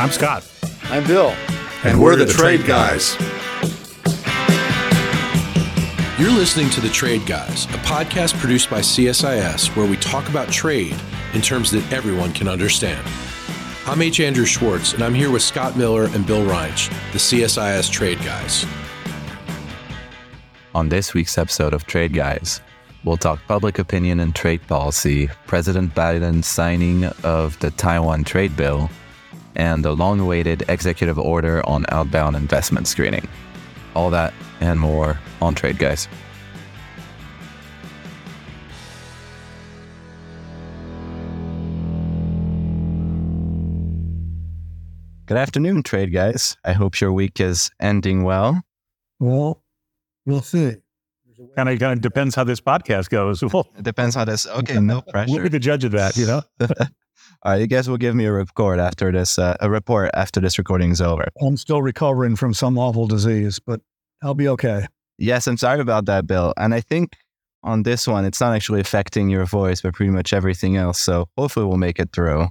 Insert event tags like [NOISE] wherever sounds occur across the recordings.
I'm Scott. I'm Bill. And, and we're, we're, the, the Trade, trade guys. You're listening to The Trade Guys, a podcast produced by CSIS where we talk about trade in terms that everyone can understand. I'm H. Andrew Schwartz, and I'm here with Scott Miller and Bill Reinsch, the CSIS Trade Guys. On this week's episode of Trade Guys, we'll talk public opinion and trade policy, President Biden's signing of the Taiwan trade bill, and the long awaited executive order on outbound investment screening. All that and more on Trade Guys. Good afternoon, Trade Guys. I hope your week is ending well. Well, we'll see. Kind of, kind of depends how this podcast goes. Well, [LAUGHS] it depends how this. Okay, no pressure. We'll be the judge of that, you know. [LAUGHS] All right, you guys will give me a report after this. Uh, a report after this recording is over. I'm still recovering from some awful disease, but I'll be okay. Yes, I'm sorry about that, Bill. And I think on this one, it's not actually affecting your voice, but pretty much everything else. So hopefully, we'll make it through.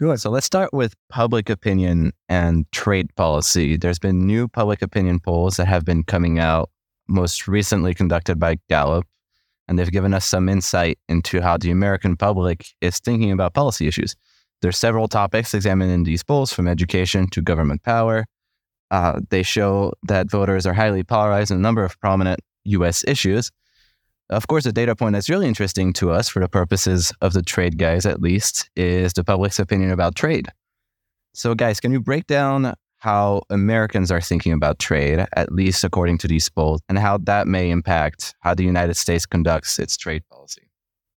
Good. So let's start with public opinion and trade policy. There's been new public opinion polls that have been coming out, most recently conducted by Gallup and they've given us some insight into how the American public is thinking about policy issues. There's several topics examined in these polls, from education to government power. Uh, they show that voters are highly polarized in a number of prominent U.S. issues. Of course, a data point that's really interesting to us, for the purposes of the trade guys at least, is the public's opinion about trade. So, guys, can you break down how Americans are thinking about trade, at least according to these polls, and how that may impact how the United States conducts its trade policy.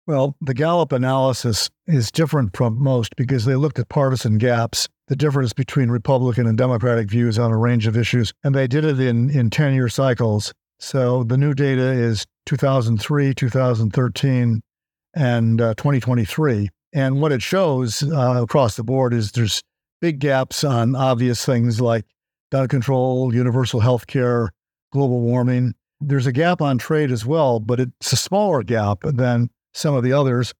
Well, the Gallup analysis is different from most because they looked at partisan gaps, the difference between Republican and Democratic views on a range of issues, and they did it in, in 10 year cycles. So the new data is 2003, 2013, and uh, 2023. And what it shows uh, across the board is there's big gaps on obvious things like gun control, universal health care, global warming. There's a gap on trade as well, but it's a smaller gap than some of the others.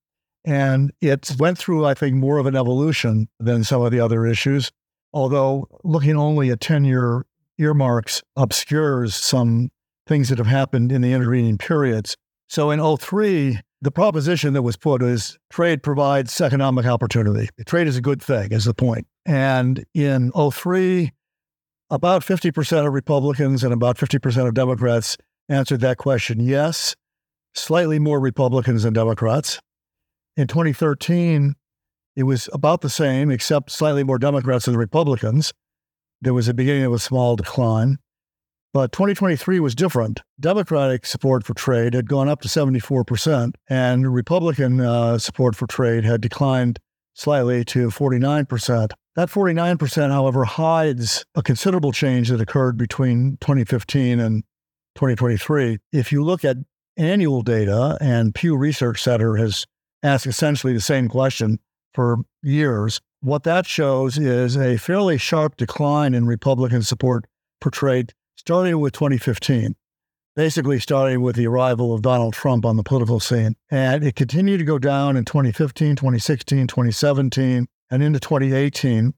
And it went through, I think, more of an evolution than some of the other issues. Although looking only at 10 year earmarks obscures some things that have happened in the intervening periods. So in 03, the proposition that was put is trade provides economic opportunity. Trade is a good thing, is the point. And in 03, about 50% of Republicans and about 50% of Democrats answered that question yes, slightly more Republicans than Democrats. In 2013, it was about the same, except slightly more Democrats than Republicans. There was a beginning of a small decline. But 2023 was different. Democratic support for trade had gone up to 74%, and Republican uh, support for trade had declined slightly to 49%. That 49%, however, hides a considerable change that occurred between 2015 and 2023. If you look at annual data, and Pew Research Center has asked essentially the same question for years, what that shows is a fairly sharp decline in Republican support for trade starting with 2015, basically starting with the arrival of Donald Trump on the political scene. And it continued to go down in 2015, 2016, 2017, and into 2018.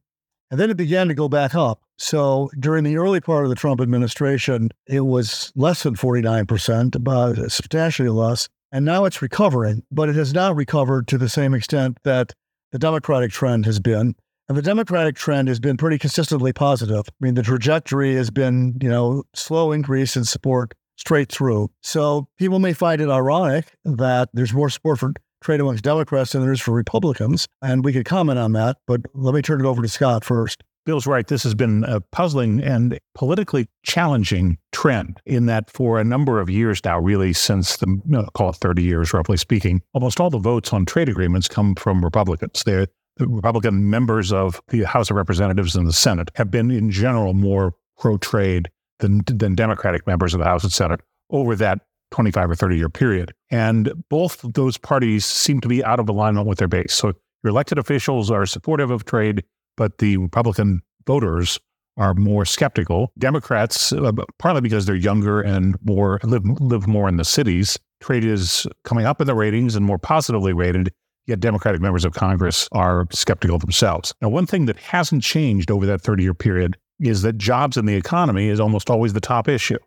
And then it began to go back up. So during the early part of the Trump administration, it was less than 49%, about substantially less. And now it's recovering, but it has not recovered to the same extent that the Democratic trend has been. And the Democratic trend has been pretty consistently positive. I mean, the trajectory has been, you know, slow increase in support straight through. So people may find it ironic that there's more support for trade amongst Democrats than there is for Republicans. And we could comment on that, but let me turn it over to Scott first. Bill's right. This has been a puzzling and politically challenging trend in that for a number of years now, really since the, you know, call it 30 years, roughly speaking, almost all the votes on trade agreements come from Republicans. They're the Republican members of the House of Representatives and the Senate have been, in general, more pro trade than, than Democratic members of the House and Senate over that 25 or 30 year period. And both those parties seem to be out of alignment with their base. So your elected officials are supportive of trade, but the Republican voters are more skeptical. Democrats, uh, partly because they're younger and more live live more in the cities, trade is coming up in the ratings and more positively rated yet Democratic members of Congress are skeptical themselves. Now, one thing that hasn't changed over that 30 year period is that jobs in the economy is almost always the top issue.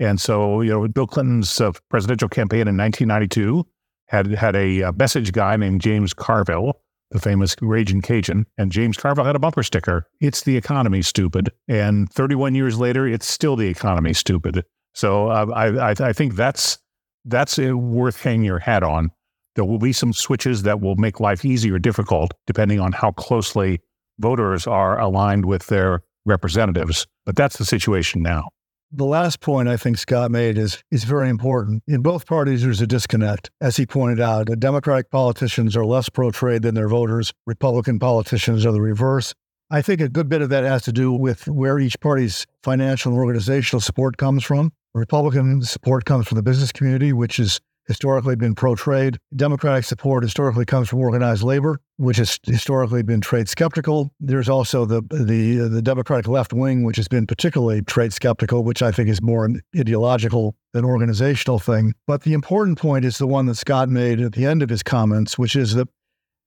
And so, you know, Bill Clinton's uh, presidential campaign in 1992 had had a uh, message guy named James Carville, the famous Raging Cajun, and James Carville had a bumper sticker. It's the economy, stupid. And 31 years later, it's still the economy, stupid. So uh, I, I, I think that's that's uh, worth hanging your hat on. There will be some switches that will make life easy or difficult depending on how closely voters are aligned with their representatives. But that's the situation now. The last point I think Scott made is is very important. In both parties, there's a disconnect. As he pointed out, the Democratic politicians are less pro trade than their voters. Republican politicians are the reverse. I think a good bit of that has to do with where each party's financial and organizational support comes from. Republican support comes from the business community, which is historically been pro trade. Democratic support historically comes from organized labor, which has historically been trade skeptical. There's also the the the Democratic left wing, which has been particularly trade skeptical, which I think is more an ideological than organizational thing. But the important point is the one that Scott made at the end of his comments, which is that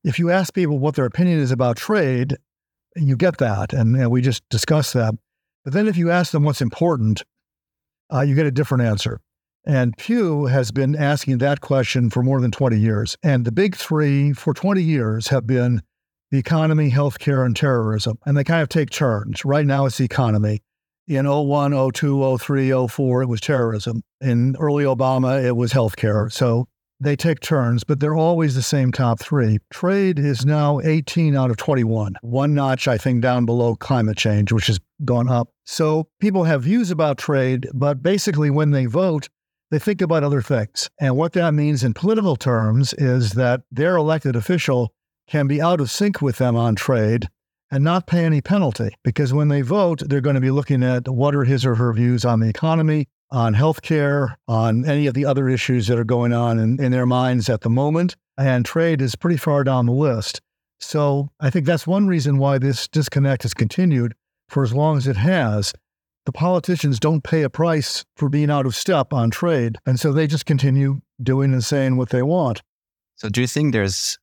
if you ask people what their opinion is about trade, you get that, and, and we just discussed that. But then if you ask them what's important, uh, you get a different answer. And Pew has been asking that question for more than 20 years. And the big three for 20 years have been the economy, healthcare, and terrorism. And they kind of take turns. Right now, it's the economy. In 01, 02, 03, 04, it was terrorism. In early Obama, it was healthcare. So they take turns, but they're always the same top three. Trade is now 18 out of 21, one notch, I think, down below climate change, which has gone up. So people have views about trade, but basically, when they vote, they think about other things. And what that means in political terms is that their elected official can be out of sync with them on trade and not pay any penalty because when they vote, they're going to be looking at what are his or her views on the economy, on healthcare, on any of the other issues that are going on in, in their minds at the moment. And trade is pretty far down the list. So I think that's one reason why this disconnect has continued for as long as it has the politicians don't pay a price for being out of step on trade. And so they just continue doing and saying what they want. So, do you think there's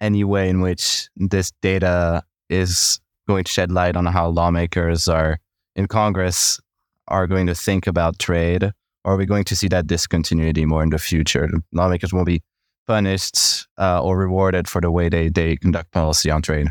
any way in which this data is going to shed light on how lawmakers are in Congress are going to think about trade? Or are we going to see that discontinuity more in the future? Lawmakers won't be punished uh, or rewarded for the way they, they conduct policy on trade.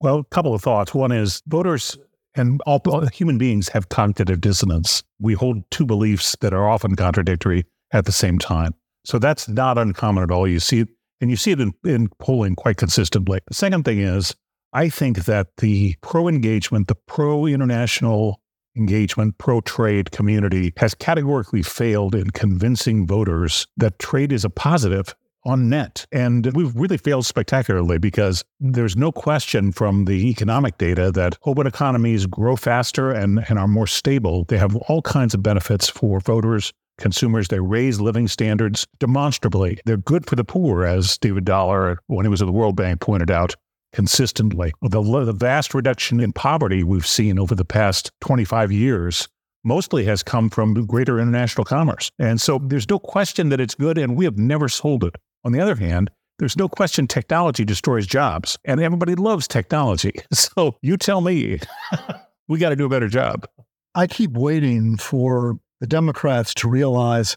Well, a couple of thoughts. One is voters and all, all, human beings have cognitive dissonance. We hold two beliefs that are often contradictory at the same time. So that's not uncommon at all. You see, it, and you see it in, in polling quite consistently. The second thing is, I think that the pro engagement, the pro international engagement, pro trade community has categorically failed in convincing voters that trade is a positive on net. And we've really failed spectacularly because there's no question from the economic data that open economies grow faster and, and are more stable. They have all kinds of benefits for voters, consumers. They raise living standards demonstrably. They're good for the poor, as David Dollar, when he was at the World Bank, pointed out consistently. The, the vast reduction in poverty we've seen over the past 25 years mostly has come from greater international commerce. And so there's no question that it's good, and we have never sold it. On the other hand, there's no question technology destroys jobs, and everybody loves technology. [LAUGHS] So you tell me, [LAUGHS] we got to do a better job. I keep waiting for the Democrats to realize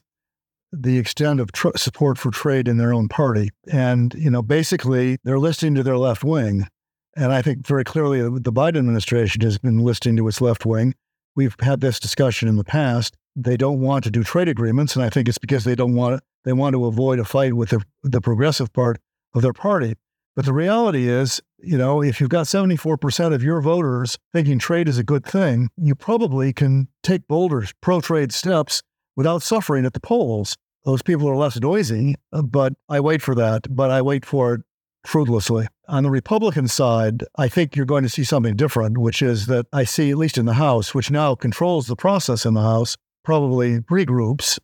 the extent of tr- support for trade in their own party. And, you know, basically they're listening to their left wing. And I think very clearly the Biden administration has been listening to its left wing. We've had this discussion in the past. They don't want to do trade agreements. And I think it's because they don't want they want to avoid a fight with the, the progressive part of their party. But the reality is, you know, if you've got 74% of your voters thinking trade is a good thing, you probably can take bolder pro trade steps without suffering at the polls. Those people are less noisy, uh, but I wait for that, but I wait for it fruitlessly. On the Republican side, I think you're going to see something different, which is that I see, at least in the House, which now controls the process in the House, probably three groups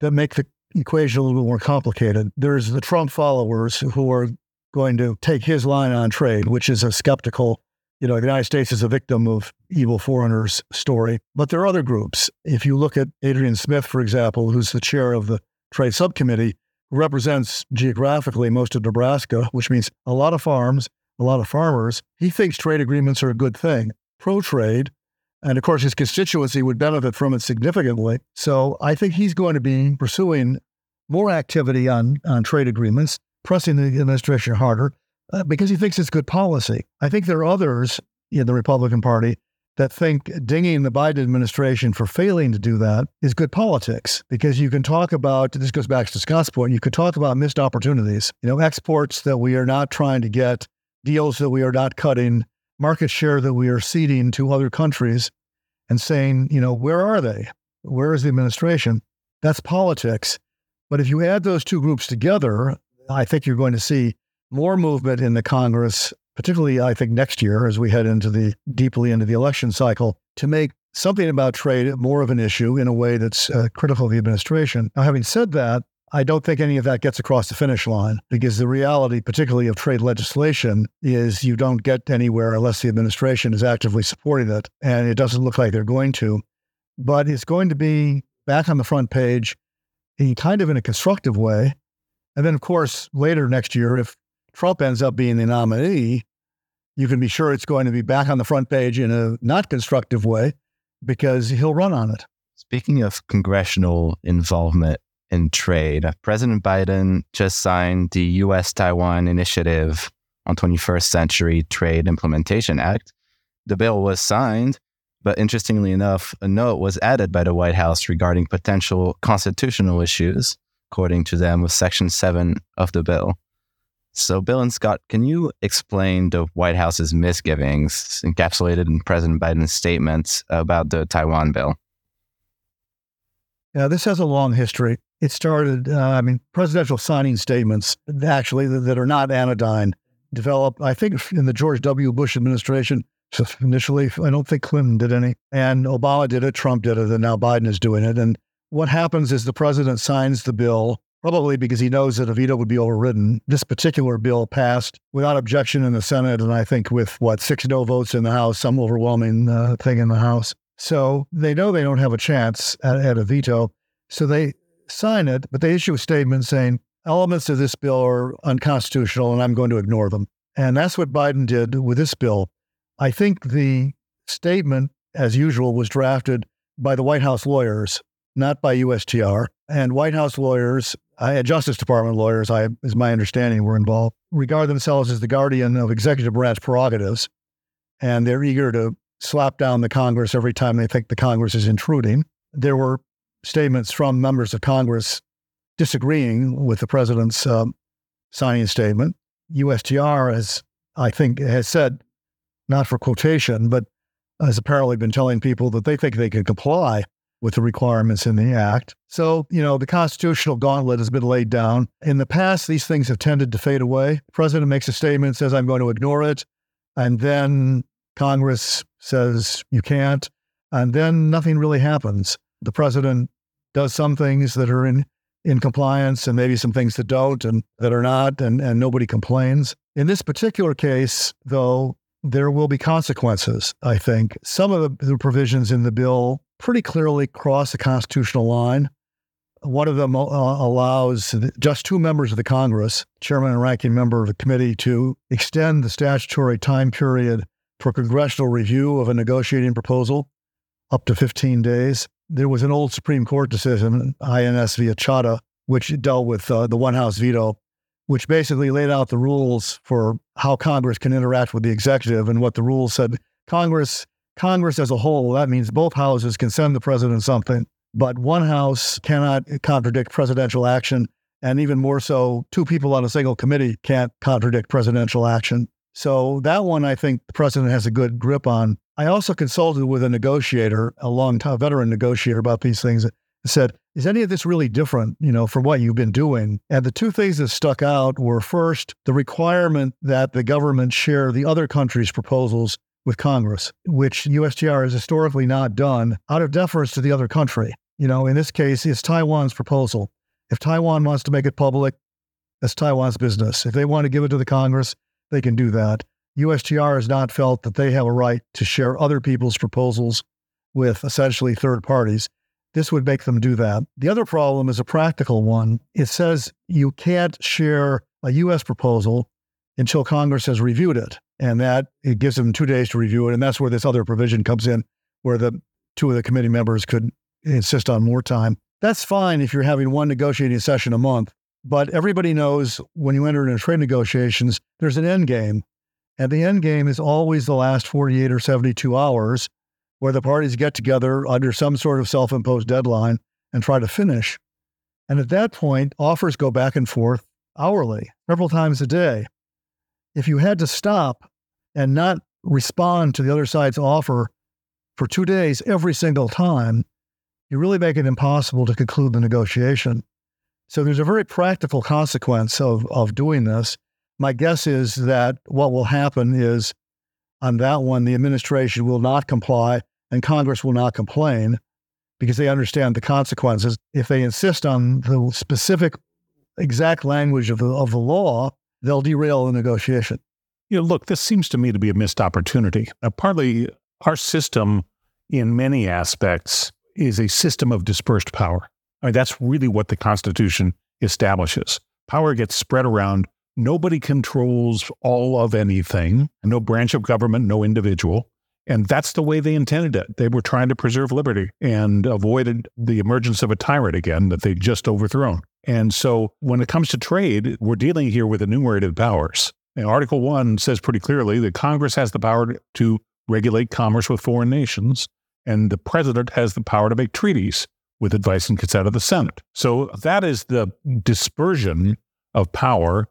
that make the equation a little bit more complicated. There's the Trump followers who are going to take his line on trade, which is a skeptical, you know, the United States is a victim of evil foreigners story. But there are other groups. If you look at Adrian Smith, for example, who's the chair of the trade subcommittee, represents geographically most of Nebraska, which means a lot of farms, a lot of farmers. He thinks trade agreements are a good thing, pro trade. And of course, his constituency would benefit from it significantly. So I think he's going to be pursuing more activity on, on trade agreements, pressing the administration harder uh, because he thinks it's good policy. I think there are others in the Republican Party that think dinging the Biden administration for failing to do that is good politics because you can talk about this goes back to Scott's point. You could talk about missed opportunities, you know, exports that we are not trying to get, deals that we are not cutting, market share that we are ceding to other countries, and saying, you know, where are they? Where is the administration? That's politics. But if you add those two groups together, I think you're going to see more movement in the Congress particularly I think next year as we head into the deeply into the election cycle, to make something about trade more of an issue in a way that's uh, critical of the administration. Now, having said that, I don't think any of that gets across the finish line because the reality, particularly of trade legislation, is you don't get anywhere unless the administration is actively supporting it. And it doesn't look like they're going to. But it's going to be back on the front page in kind of in a constructive way. And then, of course, later next year, if Trump ends up being the nominee, you can be sure it's going to be back on the front page in a not constructive way because he'll run on it. Speaking of congressional involvement in trade, President Biden just signed the U.S. Taiwan Initiative on 21st Century Trade Implementation Act. The bill was signed, but interestingly enough, a note was added by the White House regarding potential constitutional issues, according to them, with Section 7 of the bill. So, Bill and Scott, can you explain the White House's misgivings encapsulated in President Biden's statements about the Taiwan bill? Yeah, this has a long history. It started, uh, I mean, presidential signing statements actually that, that are not anodyne developed, I think, in the George W. Bush administration. So initially, I don't think Clinton did any, and Obama did it, Trump did it, and now Biden is doing it. And what happens is the president signs the bill probably because he knows that a veto would be overridden. This particular bill passed without objection in the Senate, and I think with what six no votes in the House, some overwhelming uh, thing in the House. So they know they don't have a chance at, at, a veto. So they sign it, but they issue a statement saying elements of this bill are unconstitutional, and I'm going to ignore them. And that's what Biden did with this bill. I think the statement, as usual, was drafted by the White House lawyers, not by USTR. And White House lawyers uh, Justice Department lawyers, I, is my understanding, were involved, regard themselves as the guardian of executive branch prerogatives, and they're eager to slap down the Congress every time they think the Congress is intruding. There were statements from members of Congress disagreeing with the president's um, signing statement. USTR has, I think, has said, not for quotation, but has apparently been telling people that they think they can comply with the requirements in the act. So, you know, the constitutional gauntlet has been laid down. In the past, these things have tended to fade away. The president makes a statement, says, I'm going to ignore it. And then Congress says, you can't. And then nothing really happens. The president does some things that are in, in compliance and maybe some things that don't and that are not, and, and nobody complains. In this particular case, though, there will be consequences, I think. Some of the, the provisions in the bill pretty clearly cross the constitutional line. One of them uh, allows just two members of the Congress, chairman and ranking member of the committee, to extend the statutory time period for congressional review of a negotiating proposal up to 15 days. There was an old Supreme Court decision, INS via Chadha, which dealt with uh, the one house veto, which basically laid out the rules for how Congress can interact with the executive. And what the rules said Congress Congress as a whole, that means both houses can send the president something, but one house cannot contradict presidential action. And even more so, two people on a single committee can't contradict presidential action. So that one, I think the president has a good grip on. I also consulted with a negotiator, a long time veteran negotiator about these things. and Said, is any of this really different, you know, from what you've been doing? And the two things that stuck out were first, the requirement that the government share the other country's proposals with Congress, which USTR has historically not done out of deference to the other country. You know, in this case, it's Taiwan's proposal. If Taiwan wants to make it public, that's Taiwan's business. If they want to give it to the Congress, they can do that. USTR has not felt that they have a right to share other people's proposals with essentially third parties. this would make them do that. The other problem is a practical one. It says you can't share a U.S. proposal until Congress has reviewed it. And that it gives them two days to review it. And that's where this other provision comes in, where the two of the committee members could insist on more time. That's fine if you're having one negotiating session a month. But everybody knows when you enter into trade negotiations, there's an end game. And the end game is always the last 48 or 72 hours where the parties get together under some sort of self imposed deadline and try to finish. And at that point, offers go back and forth hourly, several times a day. If you had to stop and not respond to the other side's offer for two days every single time, you really make it impossible to conclude the negotiation. So there's a very practical consequence of, of doing this. My guess is that what will happen is on that one, the administration will not comply and Congress will not complain because they understand the consequences. If they insist on the specific exact language of the, of the law, they'll derail the negotiation. You know, look, this seems to me to be a missed opportunity. Uh, partly, our system, in many aspects, is a system of dispersed power. I mean, that's really what the Constitution establishes. Power gets spread around. Nobody controls all of anything, no branch of government, no individual. And that's the way they intended it. They were trying to preserve liberty and avoided the emergence of a tyrant again that they'd just overthrown. And so when it comes to trade, we're dealing here with enumerated powers. And Article 1 says pretty clearly that Congress has the power to regulate commerce with foreign nations, and the president has the power to make treaties with advice and consent of the Senate. So that is the dispersion of power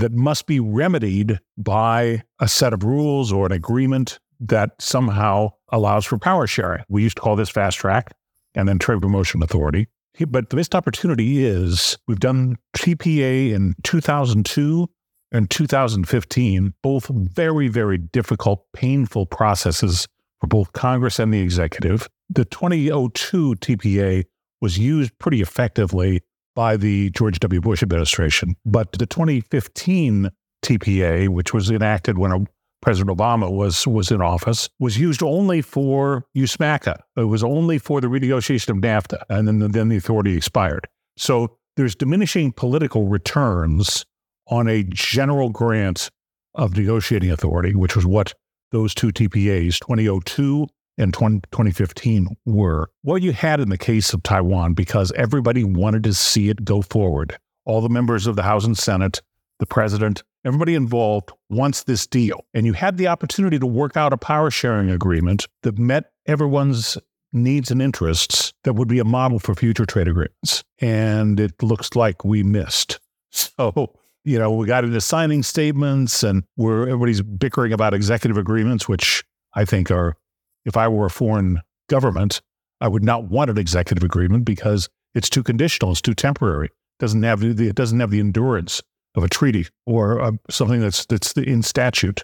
that must be remedied by a set of rules or an agreement that somehow allows for power sharing. We used to call this fast track and then trade promotion authority. But the missed opportunity is we've done TPA in 2002 and 2015, both very, very difficult, painful processes for both Congress and the executive. The 2002 TPA was used pretty effectively by the George W. Bush administration. But the 2015 TPA, which was enacted when President Obama was was in office was used only for USMCA. It was only for the renegotiation of NAFTA, and then then the authority expired. So there's diminishing political returns on a general grant of negotiating authority, which was what those two TPAs, 2002 and 20, 2015, were. What you had in the case of Taiwan, because everybody wanted to see it go forward, all the members of the House and Senate, the president, Everybody involved wants this deal. And you had the opportunity to work out a power sharing agreement that met everyone's needs and interests that would be a model for future trade agreements. And it looks like we missed. So, you know, we got into signing statements and we're everybody's bickering about executive agreements, which I think are, if I were a foreign government, I would not want an executive agreement because it's too conditional, it's too temporary. It doesn't have the, it doesn't have the endurance of a treaty or uh, something that's that's in statute.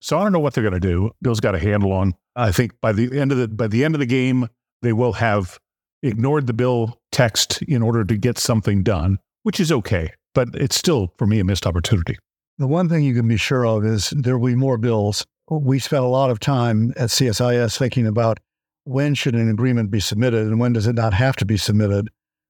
So I don't know what they're going to do. Bill's got a handle on. I think by the end of the by the end of the game, they will have ignored the bill text in order to get something done, which is okay. But it's still, for me, a missed opportunity. The one thing you can be sure of is there will be more bills. We spent a lot of time at CSIS thinking about when should an agreement be submitted and when does it not have to be submitted,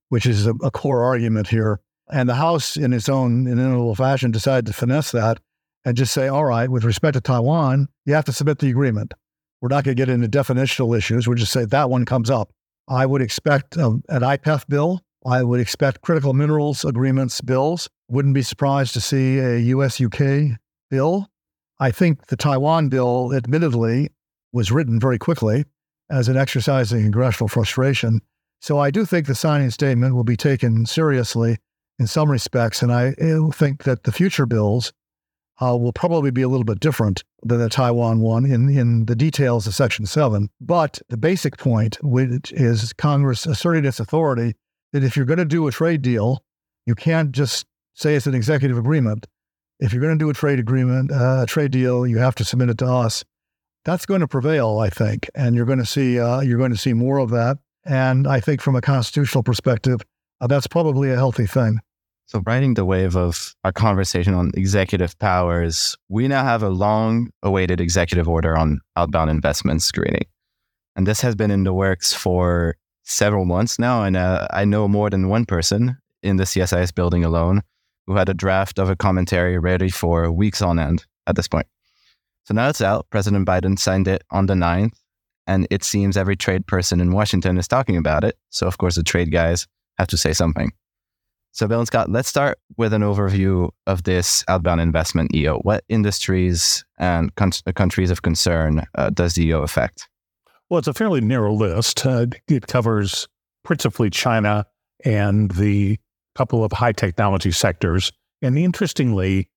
which is a, a core argument here. And the House, in its own inimitable fashion, decided to finesse that and just say, all right, with respect to Taiwan, you have to submit the agreement. We're not going to get into definitional issues. We'll just say that one comes up. I would expect um, an IPEF bill. I would expect critical minerals agreements bills. Wouldn't be surprised to see a US UK bill. I think the Taiwan bill, admittedly, was written very quickly as an exercise in congressional frustration. So I do think the signing statement will be taken seriously in some respects. And I think that the future bills uh, will probably be a little bit different than the Taiwan one in, in the details of Section 7. But the basic point, which is Congress asserting its authority that if you're going to do a trade deal, you can't just say it's an executive agreement. If you're going to do a trade agreement, uh, a trade deal, you have to submit it to us. That's going to prevail, I think, and you're going to see uh, you're going to see more of that. And I think, from a constitutional perspective, uh, that's probably a healthy thing. So, riding the wave of our conversation on executive powers, we now have a long awaited executive order on outbound investment screening. And this has been in the works for several months now, and uh, I know more than one person in the CSIS building alone who had a draft of a commentary ready for weeks on end at this point. So now it's out. President Biden signed it on the 9th, and it seems every trade person in Washington is talking about it. So, of course, the trade guys have to say something. So, Bill and Scott, let's start with an overview of this outbound investment EO. What industries and con- countries of concern uh, does the EO affect? Well, it's a fairly narrow list. Uh, it covers principally China and the couple of high technology sectors. And interestingly,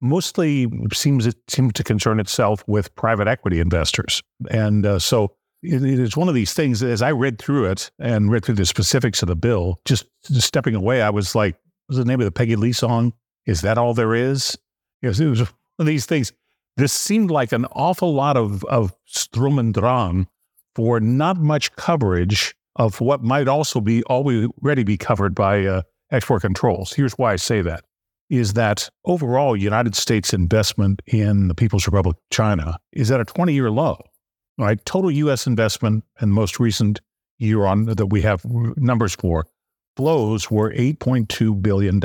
mostly seems it seems to concern itself with private equity investors. And uh, so it, it is one of these things. As I read through it and read through the specifics of the bill, just, just stepping away, I was like, "What's the name of the Peggy Lee song? Is that all there is?" Yes, it was one of these things. This seemed like an awful lot of of Sturm und Drang for not much coverage of what might also be already be covered by uh, export controls. Here's why I say that is that overall United States investment in the People's Republic of China is at a 20 year low. Right? Total US investment in the most recent year on that we have numbers for flows were $8.2 billion.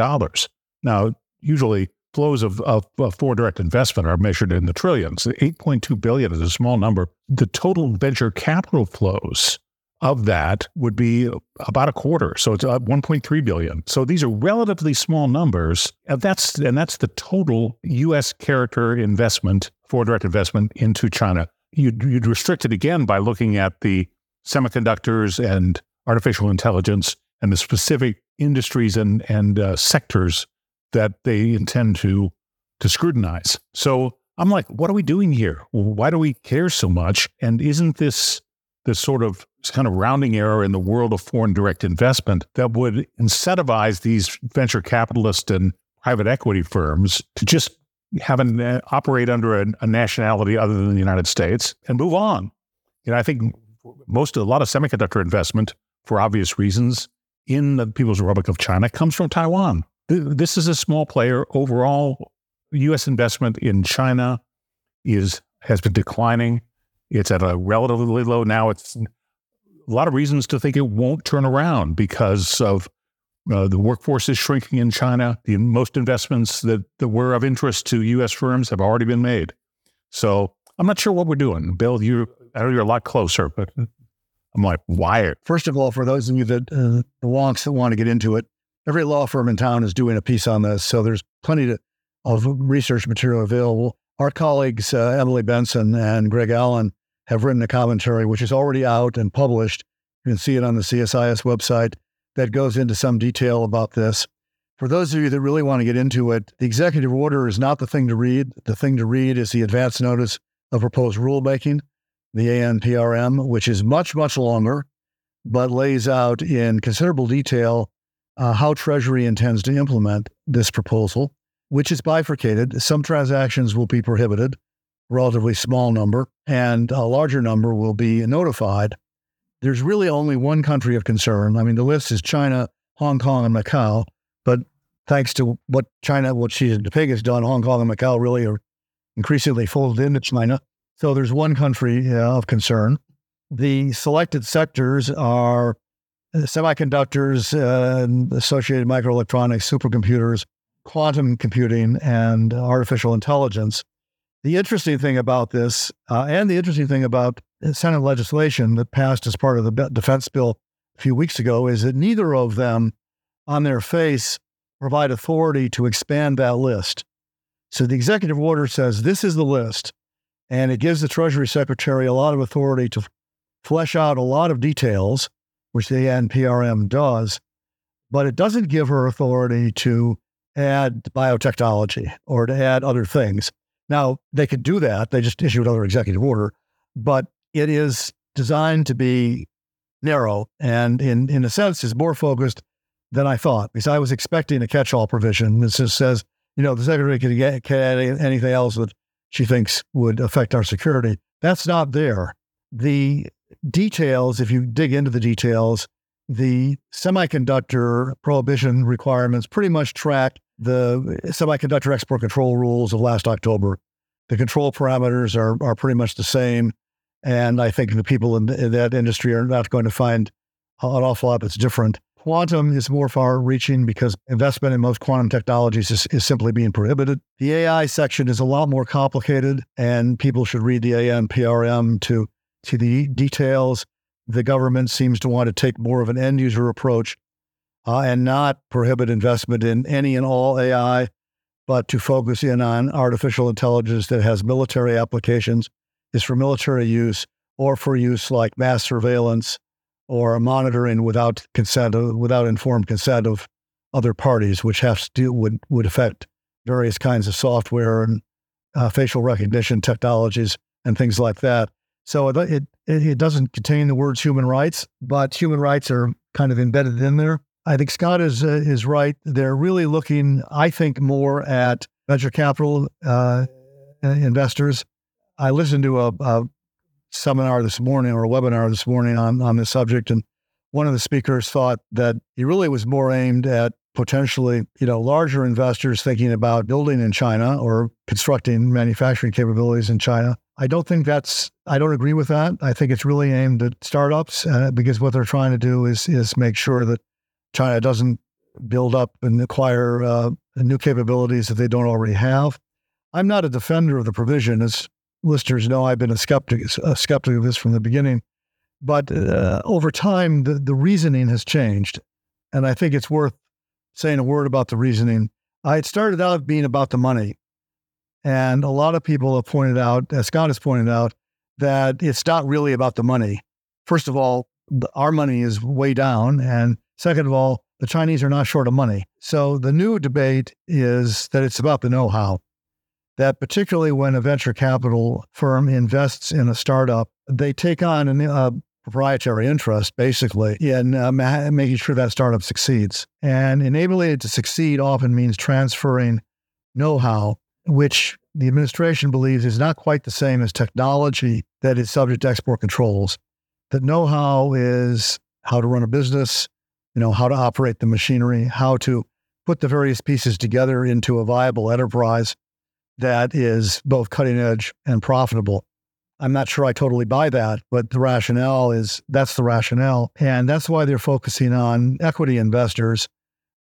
Now, usually flows of, of, of foreign direct investment are measured in the trillions. 8.2 billion is a small number. The total venture capital flows of that would be about a quarter. So it's 1.3 billion. So these are relatively small numbers. And that's and that's the total U.S. character investment for direct investment into China. You'd, you'd restrict it again by looking at the semiconductors and artificial intelligence and the specific industries and and uh, sectors that they intend to to scrutinize. So I'm like, what are we doing here? Why do we care so much? And isn't this this sort of kind of rounding error in the world of foreign direct investment that would incentivize these venture capitalists and private equity firms to just have an uh, operate under a, a, nationality other than the United States and move on. You know, I think most a lot of semiconductor investment, for obvious reasons, in the People's Republic of China comes from Taiwan. This is a small player. Overall, U.S. investment in China is has been declining. It's at a relatively low now. It's a lot of reasons to think it won't turn around because of uh, the workforce is shrinking in China. The most investments that, that were of interest to U.S. firms have already been made. So I'm not sure what we're doing. Bill, you I know you're a lot closer, but I'm like, why? First of all, for those of you that uh, the wonks that want to get into it, every law firm in town is doing a piece on this, so there's plenty to, of research material available. Our colleagues uh, Emily Benson and Greg Allen have written a commentary, which is already out and published. You can see it on the CSIS website that goes into some detail about this. For those of you that really want to get into it, the executive order is not the thing to read. The thing to read is the advance notice of proposed rulemaking, the ANPRM, which is much, much longer, but lays out in considerable detail uh, how Treasury intends to implement this proposal, which is bifurcated. Some transactions will be prohibited, relatively small number, and a larger number will be notified. There's really only one country of concern. I mean, the list is China, Hong Kong, and Macau. But thanks to what China, what Xi Jinping has done, Hong Kong and Macau really are increasingly folded into China. So there's one country uh, of concern. The selected sectors are semiconductors, uh, associated microelectronics, supercomputers, quantum computing, and artificial intelligence. The interesting thing about this, uh, and the interesting thing about Senate legislation that passed as part of the defense bill a few weeks ago, is that neither of them, on their face, provide authority to expand that list. So the executive order says this is the list, and it gives the Treasury Secretary a lot of authority to flesh out a lot of details, which the ANPRM does, but it doesn't give her authority to add biotechnology or to add other things. Now, they could do that. They just issue another executive order, but it is designed to be narrow and, in, in a sense, is more focused than I thought because I was expecting a catch all provision that just says, you know, the secretary can, get, can add anything else that she thinks would affect our security. That's not there. The details, if you dig into the details, the semiconductor prohibition requirements pretty much track the semiconductor export control rules of last October. The control parameters are, are pretty much the same. And I think the people in, in that industry are not going to find an awful lot that's different. Quantum is more far reaching because investment in most quantum technologies is, is simply being prohibited. The AI section is a lot more complicated, and people should read the ANPRM to see the details. The government seems to want to take more of an end user approach uh, and not prohibit investment in any and all AI, but to focus in on artificial intelligence that has military applications, is for military use, or for use like mass surveillance or monitoring without consent, without informed consent of other parties, which has to do, would would affect various kinds of software and uh, facial recognition technologies and things like that. So it, it it doesn't contain the words human rights, but human rights are kind of embedded in there. I think Scott is uh, is right. They're really looking, I think, more at venture capital uh, investors. I listened to a, a seminar this morning or a webinar this morning on, on this subject. And one of the speakers thought that he really was more aimed at potentially, you know, larger investors thinking about building in China or constructing manufacturing capabilities in China. I don't think that's. I don't agree with that. I think it's really aimed at startups uh, because what they're trying to do is is make sure that China doesn't build up and acquire uh, new capabilities that they don't already have. I'm not a defender of the provision, as listeners know I've been a skeptic, a skeptic of this from the beginning. But uh, over time, the, the reasoning has changed. And I think it's worth saying a word about the reasoning. I it started out being about the money. And a lot of people have pointed out, as Scott has pointed out, that it's not really about the money. First of all, our money is way down. And second of all, the Chinese are not short of money. So the new debate is that it's about the know how that particularly when a venture capital firm invests in a startup, they take on a proprietary interest basically in uh, ma- making sure that startup succeeds. And enabling it to succeed often means transferring know how, which the administration believes is not quite the same as technology that is subject to export controls. That know how is how to run a business, you know, how to operate the machinery, how to put the various pieces together into a viable enterprise that is both cutting edge and profitable. I'm not sure I totally buy that, but the rationale is that's the rationale. And that's why they're focusing on equity investors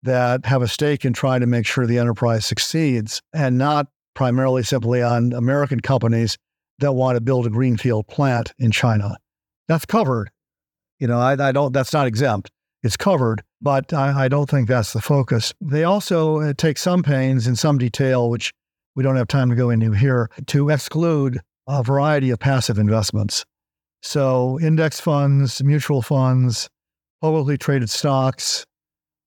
that have a stake in trying to make sure the enterprise succeeds and not primarily simply on American companies that want to build a greenfield plant in China. That's covered. You know, I, I don't, that's not exempt. It's covered, but I, I don't think that's the focus. They also uh, take some pains in some detail, which we don't have time to go into here, to exclude a variety of passive investments. So, index funds, mutual funds, publicly traded stocks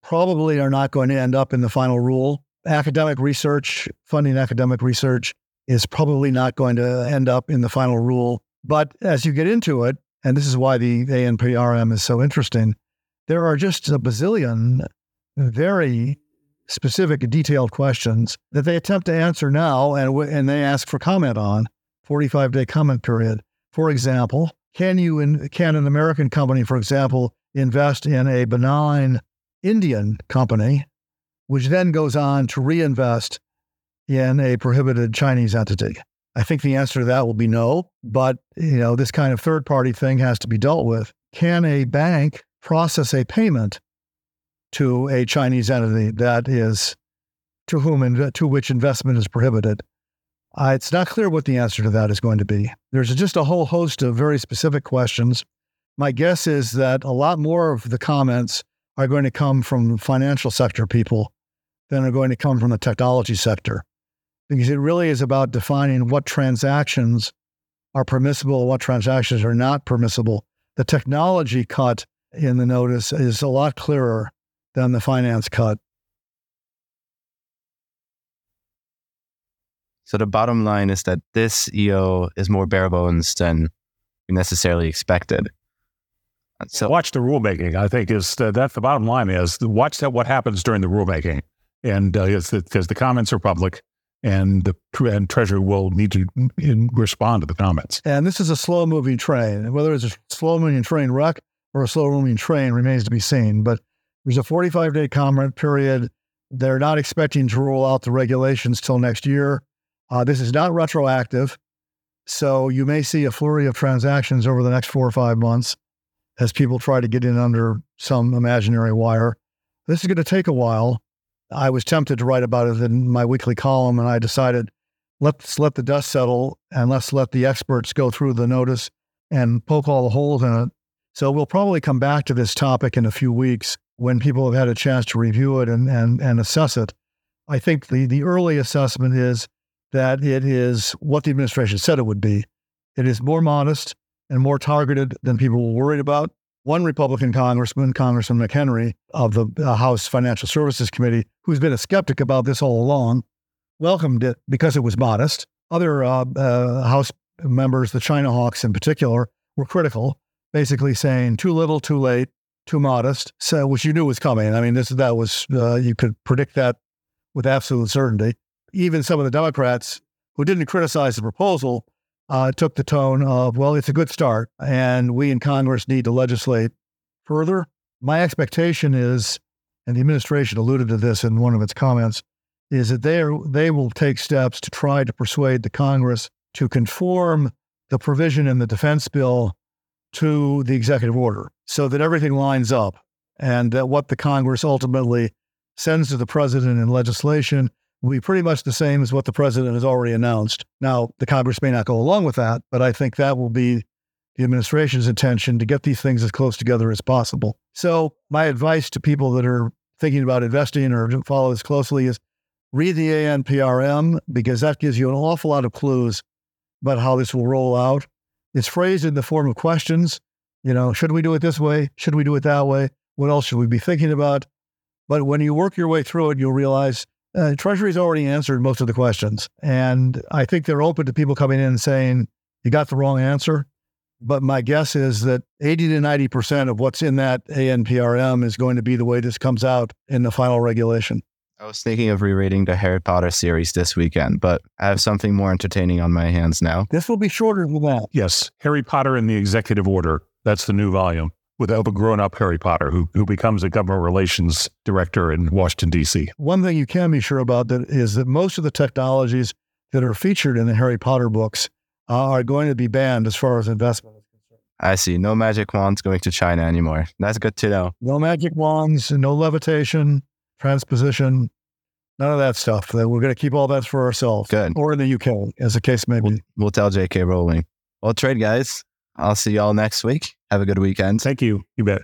probably are not going to end up in the final rule. Academic research, funding academic research, is probably not going to end up in the final rule. But as you get into it, and this is why the ANPRM is so interesting, there are just a bazillion very specific and detailed questions that they attempt to answer now and, and they ask for comment on 45 day comment period. For example, can you in, can an American company, for example, invest in a benign Indian company, which then goes on to reinvest in a prohibited Chinese entity? I think the answer to that will be no, but you know, this kind of third party thing has to be dealt with. Can a bank process a payment to a Chinese entity that is to whom to which investment is prohibited. Uh, it's not clear what the answer to that is going to be. There's just a whole host of very specific questions. My guess is that a lot more of the comments are going to come from financial sector people than are going to come from the technology sector, because it really is about defining what transactions are permissible what transactions are not permissible. The technology cut in the notice is a lot clearer than the finance cut. So the bottom line is that this EO is more bare bones than we necessarily expected. So watch the rulemaking. I think is the, that's the bottom line is watch that what happens during the rulemaking, and uh, because the comments are public, and the and Treasury will need to in, respond to the comments. And this is a slow moving train. Whether it's a slow moving train wreck or a slow moving train remains to be seen. But there's a 45 day comment period. They're not expecting to roll out the regulations till next year. Uh, this is not retroactive. So you may see a flurry of transactions over the next four or five months. as people try to get in under some imaginary wire. This is going to take a while. I was tempted to write about it in my weekly column, and I decided let's let the dust settle and let's let the experts go through the notice and poke all the holes in it. So we'll probably come back to this topic in a few weeks when people have had a chance to review it and, and, and assess it. I think the, the early assessment is that it is what the administration said it would be. It is more modest and more targeted than people were worried about. One Republican congressman, Congressman McHenry of the uh, House Financial Services Committee, who's been a skeptic about this all along, welcomed it because it was modest. Other uh, uh, House members, the China Hawks in particular, were critical, basically saying too little, too late, too modest, so, which you knew was coming. I mean, this that was uh, you could predict that with absolute certainty. Even some of the Democrats who didn't criticize the proposal uh, took the tone of, well, it's a good start, and we in Congress need to legislate further. My expectation is, and the administration alluded to this in one of its comments, is that they are, they will take steps to try to persuade the Congress to conform the provision in the defense bill to the executive order so that everything lines up and that what the Congress ultimately sends to the president in legislation will be pretty much the same as what the president has already announced. Now, the Congress may not go along with that, but I think that will be the administration's intention to get these things as close together as possible. So, my advice to people that are thinking about investing or follow this closely is read the ANPRM because that gives you an awful lot of clues about how this will roll out. It's phrased in the form of questions. You know, should we do it this way? Should we do it that way? What else should we be thinking about? But when you work your way through it, you'll realize uh, Treasury's already answered most of the questions. And I think they're open to people coming in and saying, you got the wrong answer. But my guess is that 80 to 90% of what's in that ANPRM is going to be the way this comes out in the final regulation. I was thinking of rereading the Harry Potter series this weekend, but I have something more entertaining on my hands now. This will be shorter than that. Yes, Harry Potter and the Executive Order. That's the new volume with a grown up Harry Potter who, who becomes a government relations director in Washington, D.C. One thing you can be sure about that is that most of the technologies that are featured in the Harry Potter books uh, are going to be banned as far as investment is concerned. I see. No magic wands going to China anymore. That's good to know. No magic wands, no levitation, transposition, none of that stuff. We're going to keep all that for ourselves. Good. Or in the UK, as the case may be. We'll, we'll tell J.K. Rowling. Well, trade guys. I'll see y'all next week. Have a good weekend. Thank you. You bet.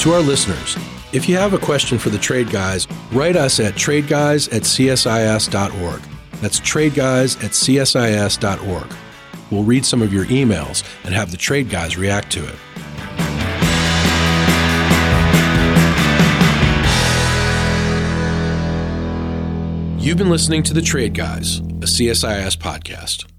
To our listeners, if you have a question for the Trade Guys, write us at tradeguys at csis.org. That's tradeguys at csis.org. We'll read some of your emails and have the Trade Guys react to it. You've been listening to The Trade Guys, a CSIS podcast.